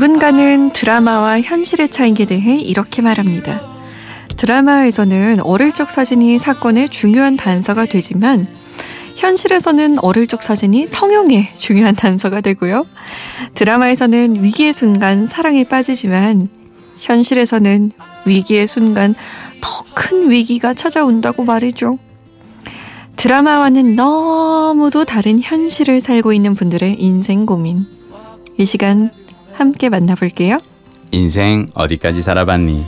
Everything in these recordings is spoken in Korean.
누군가는 드라마와 현실의 차이에 대해 이렇게 말합니다. 드라마에서는 어릴 적 사진이 사건의 중요한 단서가 되지만 현실에서는 어릴 적 사진이 성형의 중요한 단서가 되고요. 드라마에서는 위기의 순간 사랑에 빠지지만 현실에서는 위기의 순간 더 큰 위기가 찾아온다고 말이죠. 드라마와는 너무도 다른 현실을 살고 있는 분들의 인생 고민. 이 시간 함께 만나볼게요. 인생 어디까지 살아봤니?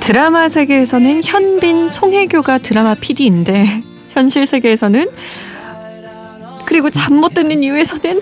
드라마 세계에서는 현빈, 송혜교가 드라마 PD인데 현실 세계에서는 그리고 잠 못 드는 이유에서는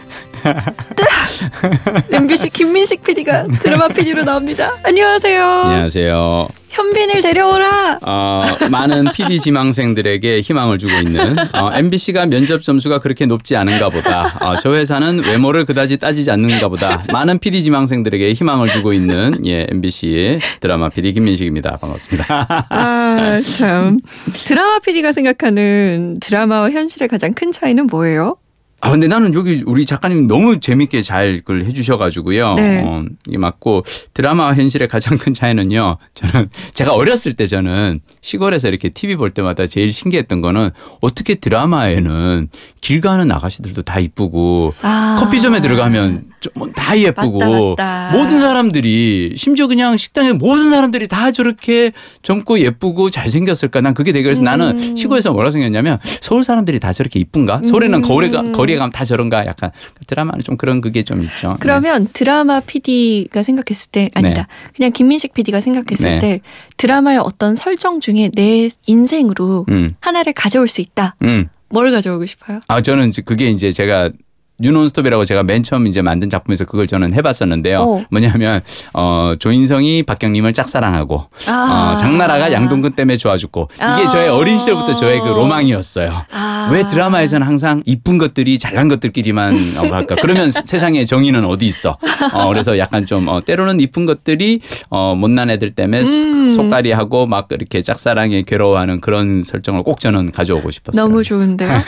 MBC 김민식 PD가 드라마 PD로 나옵니다. 안녕하세요. 안녕하세요. 현빈을 데려오라. 어, 많은 PD 지망생들에게 희망을 주고 있는 어, MBC가 면접 점수가 그렇게 높지 않은가 보다. 어, 저 회사는 외모를 그다지 따지지 않는가 보다. 많은 PD 지망생들에게 희망을 주고 있는 예, MBC의 드라마 PD 김민식입니다. 반갑습니다. 아, 참. 드라마 PD가 생각하는 드라마와 현실의 가장 큰 차이는 뭐예요? 아 근데 나는 여기 우리 작가님 너무 재밌게 잘 그걸 해주셔가지고요. 네. 어, 이게 맞고 드라마와 현실의 가장 큰 차이는요. 저는 제가 어렸을 때 저는 시골에서 이렇게 TV 볼 때마다 제일 신기했던 거는 어떻게 드라마에는 길 가는 아가씨들도 다 이쁘고 아. 커피점에 들어가면 좀 다 예쁘고 맞다, 맞다. 모든 사람들이 심지어 그냥 식당에 모든 사람들이 다 저렇게 젊고 예쁘고 잘 생겼을까 난 그게 되게 그래서 음. 나는 시골에서 뭐라 생각했냐면 서울 사람들이 다 저렇게 이쁜가 서울에는 음. 거리가 거리에 가면 다 저런가 약간 드라마는 좀 그런 그게 좀 있죠. 네. 그러면 드라마 PD가 생각했을 때 아니다. 그냥 김민식 PD가 생각했을 네. 때 드라마의 어떤 설정 중에 내 인생으로 음, 하나를 가져올 수 있다. 음. 뭘 가져오고 싶어요? 아 저는 그게 이제 제가 뉴논스톱이라고 제가 맨 처음 이제 만든 작품에서 그걸 저는 해봤었는데요. 어. 뭐냐면 어 조인성이 박경림을 짝사랑하고 아. 어, 장나라가 양동근 때문에 좋아 죽고 이게 아. 저의 어린 시절부터 저의 그 로망이었어요. 아. 왜 드라마에서는 항상 이쁜 것들이 잘난 것들끼리만 어, 할까? 그러면 세상에 정의는 어디 있어? 어, 그래서 약간 좀 어, 때로는 이쁜 것들이 어, 못난 애들 때문에 음. 속가리하고 막 이렇게 짝사랑에 괴로워하는 그런 설정을 꼭 저는 가져오고 싶었어요. 너무 좋은데요?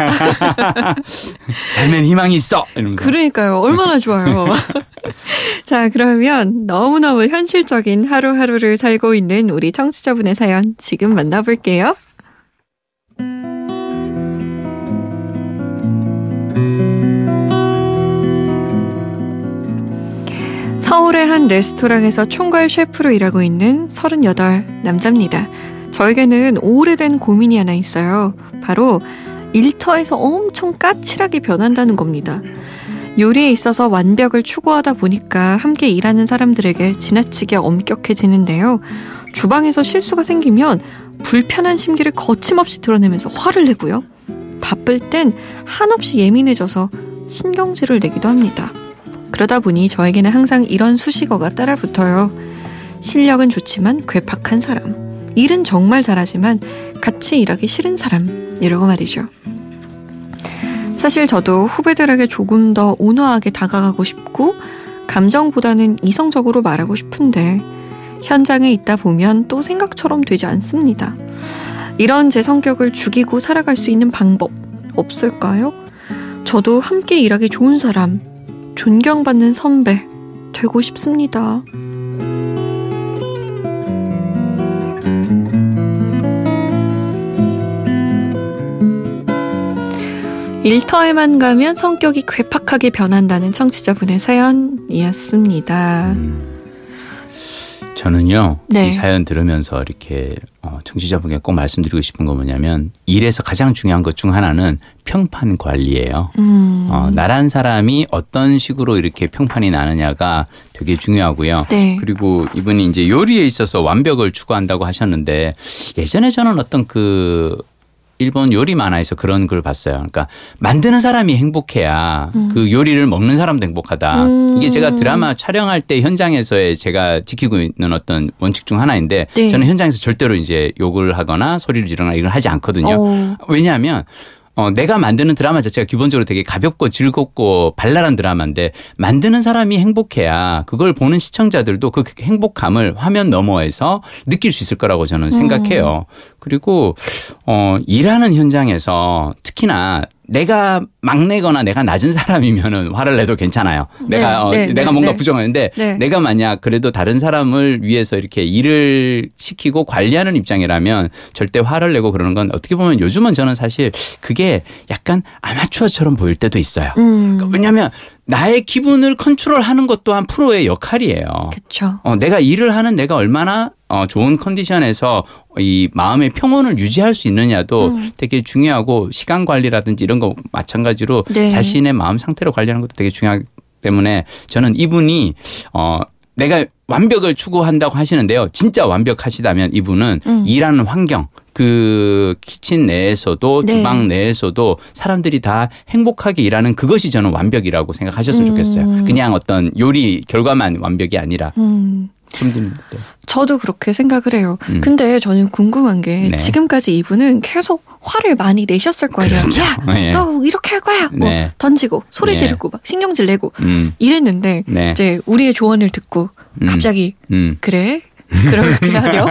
삶엔 희망이 있어. 이러면서. 그러니까요. 얼마나 좋아요. 자, 그러면 너무너무 현실적인 하루하루를 살고 있는 우리 청취자분의 사연 지금 만나볼게요. 서울의 한 레스토랑에서 총괄 셰프로 일하고 있는 38 남자입니다. 저에게는 오래된 고민이 하나 있어요. 바로 일터에서 엄청 까칠하게 변한다는 겁니다. 요리에 있어서 완벽을 추구하다 보니까 함께 일하는 사람들에게 지나치게 엄격해지는데요. 주방에서 실수가 생기면 불편한 심기를 거침없이 드러내면서 화를 내고요. 바쁠 땐 한없이 예민해져서 신경질을 내기도 합니다. 그러다 보니 저에게는 항상 이런 수식어가 따라 붙어요. 실력은 좋지만 괴팍한 사람. 일은 정말 잘하지만 같이 일하기 싫은 사람. 이라고 말이죠. 사실 저도 후배들에게 조금 더 온화하게 다가가고 싶고 감정보다는 이성적으로 말하고 싶은데 현장에 있다 보면 또 생각처럼 되지 않습니다. 이런 제 성격을 죽이고 살아갈 수 있는 방법 없을까요? 저도 함께 일하기 좋은 사람, 존경받는 선배 되고 싶습니다. 일터에만 가면 성격이 괴팍하게 변한다는 청취자분의 사연이었습니다. 저는요 네. 이 사연 들으면서 이렇게 어, 청취자분께 꼭 말씀드리고 싶은 건 뭐냐면 일에서 가장 중요한 것 중 하나는 평판 관리예요. 음, 어, 나란 사람이 어떤 식으로 이렇게 평판이 나느냐가 되게 중요하고요. 네. 그리고 이분이 이제 요리에 있어서 완벽을 추구한다고 하셨는데 예전에 저는 어떤 그 일본 요리 만화에서 그런 걸 봤어요. 그러니까 만드는 사람이 행복해야 음. 그 요리를 먹는 사람도 행복하다. 음. 이게 제가 드라마 촬영할 때 현장에서의 제가 지키고 있는 어떤 원칙 중 하나인데 네. 저는 현장에서 절대로 이제 욕을 하거나 소리를 지르거나 이걸 하지 않거든요. 어, 왜냐하면 어, 내가 만드는 드라마 자체가 기본적으로 되게 가볍고 즐겁고 발랄한 드라마인데 만드는 사람이 행복해야 그걸 보는 시청자들도 그 행복감을 화면 너머에서 느낄 수 있을 거라고 저는 생각해요. 그리고 어 일하는 현장에서 특히나 내가 막내거나 내가 낮은 사람이면은 화를 내도 괜찮아요. 네, 내가 어, 네, 내가 네, 뭔가 네. 부정하는데 네. 내가 만약 그래도 다른 사람을 위해서 이렇게 일을 시키고 관리하는 입장이라면 절대 화를 내고 그러는 건 어떻게 보면 요즘은 저는 사실 그게 약간 아마추어처럼 보일 때도 있어요. 음. 왜냐하면 나의 기분을 컨트롤하는 것 또한 프로의 역할이에요. 그쵸. 어, 내가 일을 하는 내가 얼마나 어, 좋은 컨디션에서 이 마음의 평온을 유지할 수 있느냐도 음. 되게 중요하고 시간 관리라든지 이런 거 마찬가지로 네. 자신의 마음 상태를 관리하는 것도 되게 중요하기 때문에 저는 이분이 어, 내가 완벽을 추구한다고 하시는데요. 진짜 완벽하시다면 이분은 음. 일하는 환경 그 키친 내에서도 네. 주방 내에서도 사람들이 다 행복하게 일하는 그것이 저는 완벽이라고 생각하셨으면 음. 좋겠어요. 그냥 어떤 요리 결과만 완벽이 아니라 음. 힘든 네. 저도 그렇게 생각을 해요. 음. 근데 저는 궁금한 게 네. 지금까지 이분은 계속 화를 많이 내셨을 거 아니에요. 그렇죠. 야, 네. 너 이렇게 할 거야. 뭐 네. 던지고 소리 네. 지르고 막 신경질 내고 음, 이랬는데 네. 이제 우리의 조언을 듣고 음. 갑자기 음. 그래 그렇게 하려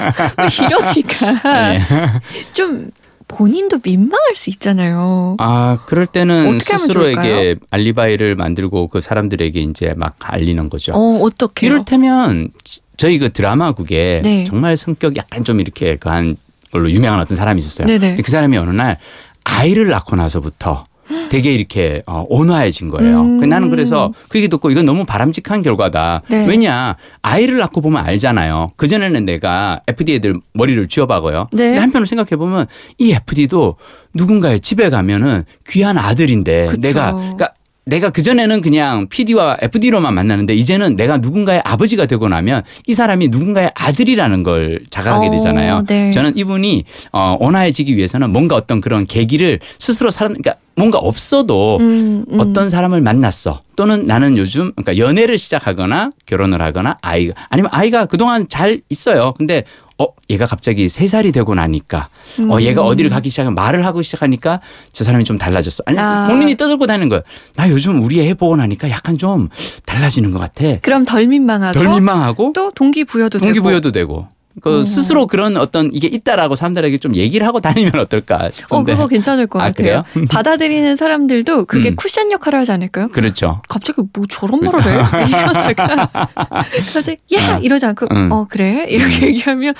이러니까 네. 좀 본인도 민망할 수 있잖아요. 아, 그럴 때는 어떻게 스스로에게 좋을까요? 알리바이를 만들고 그 사람들에게 이제 막 알리는 거죠. 어 어떻게요? 이를테면 저희 그 드라마국에 네. 정말 성격 약간 좀 이렇게 그한 걸로 유명한 어떤 사람이 있었어요. 네네. 근데 그 사람이 어느 날 아이를 낳고 나서부터 되게 이렇게 어, 온화해진 거예요. 음. 그 나는 그래서 그 얘기 듣고 이건 너무 바람직한 결과다. 네. 왜냐 아이를 낳고 보면 알잖아요. 그 전에는 내가 FD 애들 머리를 쥐어박어요. 네. 근데 한편으로 생각해 보면 이 FD도 누군가의 집에 가면은 귀한 아들인데 그쵸. 내가 그러니까 내가 그전에는 그냥 PD와 FD로만 만나는데 이제는 내가 누군가의 아버지가 되고 나면 이 사람이 누군가의 아들이라는 걸 자각하게 어, 되잖아요. 네. 저는 이분이 어, 온화해지기 위해서는 뭔가 어떤 그런 계기를 스스로 사람, 그러니까 뭔가 없어도 음, 음. 어떤 사람을 만났어. 또는 나는 요즘 그러니까 연애를 시작하거나 결혼을 하거나 아이가 아니면 아이가 그동안 잘 있어요. 근데 어 얘가 갑자기 세 살이 되고 나니까 어 얘가 음. 어디를 가기 시작하면 말을 하고 시작하니까 저 사람이 좀 달라졌어. 아니 아. 본인이 떠들고 다니는 거예요. 나 요즘 우리 애 보고 나니까 약간 좀 달라지는 것 같아. 그럼 덜 민망하고 덜 민망하고 또 동기 부여도 되고 동기 부여도 되고. 그 어. 스스로 그런 어떤 이게 있다라고 사람들에게 좀 얘기를 하고 다니면 어떨까 어 싶은데. 그거 괜찮을 것 아, 같아요. 받아들이는 사람들도 그게 음. 쿠션 역할을 하지 않을까요? 그렇죠. 갑자기 뭐 저런 말을 해? 이러다가 갑자기 야 어. 이러지 않고 음. 어 그래 이렇게 얘기하면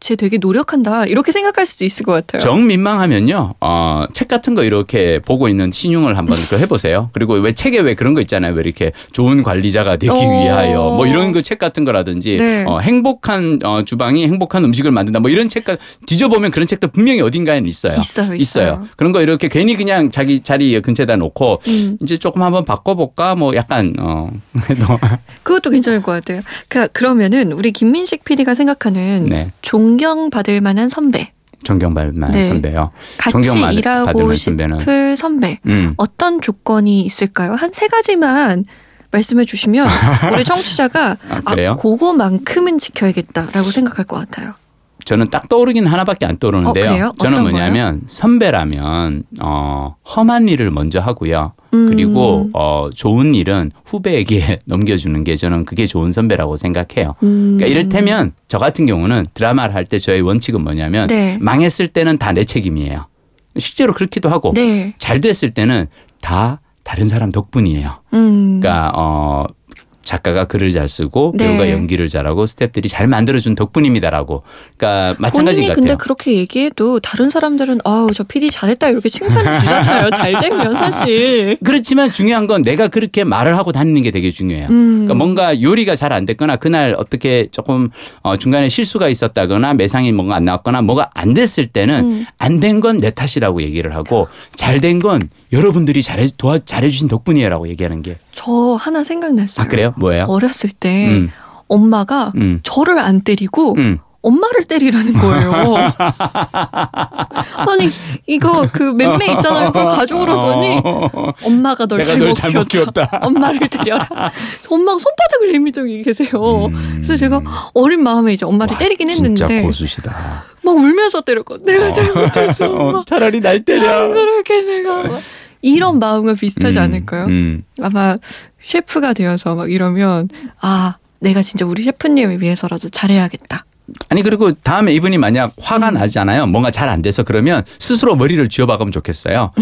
쟤 되게 노력한다 이렇게 생각할 수도 있을 것 같아요. 정 민망하면요, 어, 책 같은 거 이렇게 보고 있는 신용을 한번 그 해보세요. 그리고 왜 책에 왜 그런 거 있잖아요. 왜 이렇게 좋은 관리자가 되기 어. 위하여 뭐 이런 그 책 같은 거라든지 네. 어, 행복한 어, 주방이 행복한 음식을 만든다 뭐 이런 책가 뒤져보면 그런 책도 분명히 어딘가에는 있어요. 있어요, 있어요. 그런 거 이렇게 괜히 그냥 자기 자리 근처에다 놓고 음. 이제 조금 한번 바꿔볼까 뭐 약간 어, 그것도 괜찮을 것 같아요. 그 그러면은 우리 김민식 PD가 생각하는 네. 존경받을 만한 선배, 존경받을 만한 네. 선배요. 같이 존경받을 일하고. 싶을 선배 음. 어떤 조건이 있을까요? 한 세 가지만 말씀해 주시면 우리 청취자가 아, 아? 그거만큼은 지켜야겠다라고 생각할 것 같아요. 저는 딱 떠오르긴 하나밖에 안 떠오르는데요. 어? 저는 뭐냐면 선배라면 어, 험한 일을 먼저 하고요. 음. 그리고 어, 좋은 일은 후배에게 넘겨주는 게 저는 그게 좋은 선배라고 생각해요. 음. 그러니까 이를테면 저 같은 경우는 드라마를 할 때 저의 원칙은 뭐냐면 네. 망했을 때는 다 내 책임이에요. 실제로 그렇기도 하고 네. 잘 됐을 때는 다 다른 사람 덕분이에요. 음. 그러니까 어 작가가 글을 잘 쓰고 네. 배우가 연기를 잘하고 스태프들이 잘 만들어준 덕분입니다라고. 그러니까 마찬가지인 본인이 것 근데 같아요. 그렇게 얘기해도 다른 사람들은 아우 저 PD 잘했다 이렇게 칭찬을 주잖아요. 잘 되면 사실. 그렇지만 중요한 건 내가 그렇게 말을 하고 다니는 게 되게 중요해요. 음. 그러니까 뭔가 요리가 잘 안 됐거나 그날 어떻게 조금 어 중간에 실수가 있었다거나 매상이 뭔가 안 나왔거나 뭐가 안 됐을 때는 음. 안된 건 내 탓이라고 얘기를 하고 잘 된 건 여러분들이 잘해 도와 잘해주신 덕분이에요라고 얘기하는 게. 저 하나 생각났어요. 아 그래요? 뭐예요? 어렸을 때 음, 엄마가 음, 저를 안 때리고 음. 엄마를 때리라는 거예요. 아니 이거 그 맴매 있잖아요. 그걸 가져오라더니 어, 엄마가 널 잘못, 널 잘못 키웠다. 키웠다. 엄마를 때려라. 엄마가 손바닥을 내밀 적이 계세요. 음. 그래서 제가 어린 마음에 이제 엄마를 와, 때리긴 진짜 했는데 고수시다. 막 울면서 때렸거든. 내가 잘못했어. 엄마. 어, 차라리 날안 때려. 그렇게 내가 막 이런 마음과 비슷하지 음, 않을까요? 음. 아마 셰프가 되어서 막 이러면 아 내가 진짜 우리 셰프님을 위해서라도 잘해야겠다. 아니 그리고 다음에 이분이 만약 화가 나잖아요. 뭔가 잘 안 돼서 그러면 스스로 머리를 쥐어박으면 좋겠어요.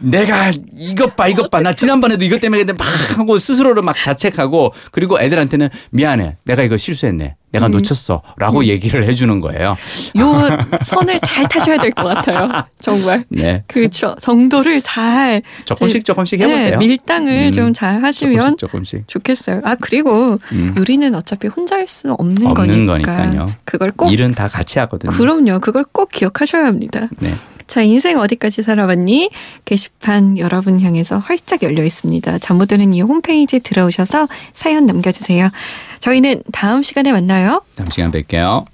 내가 이것 봐 이것 봐 나 지난번에도 이것 때문에 막 하고 스스로를 막 자책하고 그리고 애들한테는 미안해 내가 이거 실수했네 내가 음. 놓쳤어라고 얘기를 해주는 거예요. 요 선을 잘 타셔야 될 것 같아요. 정말. 네그 저- 정도를 잘 조금씩 조금씩 네, 해보세요. 밀당을 음. 좀잘 하시면 조금씩 조금씩 좋겠어요. 아 그리고 음. 요리는 어차피 혼자 할 수는 없는, 없는 거니까 거니까요. 그걸 꼭 일은 다 같이 하거든요. 그럼요. 그걸 꼭 기억하셔야 합니다. 네. 자, 인생 어디까지 살아봤니? 게시판 여러분 향해서 활짝 열려 있습니다. 잠 못 드는 이유 홈페이지 들어오셔서 사연 남겨주세요. 저희는 다음 시간에 만나요. 다음 시간 뵐게요.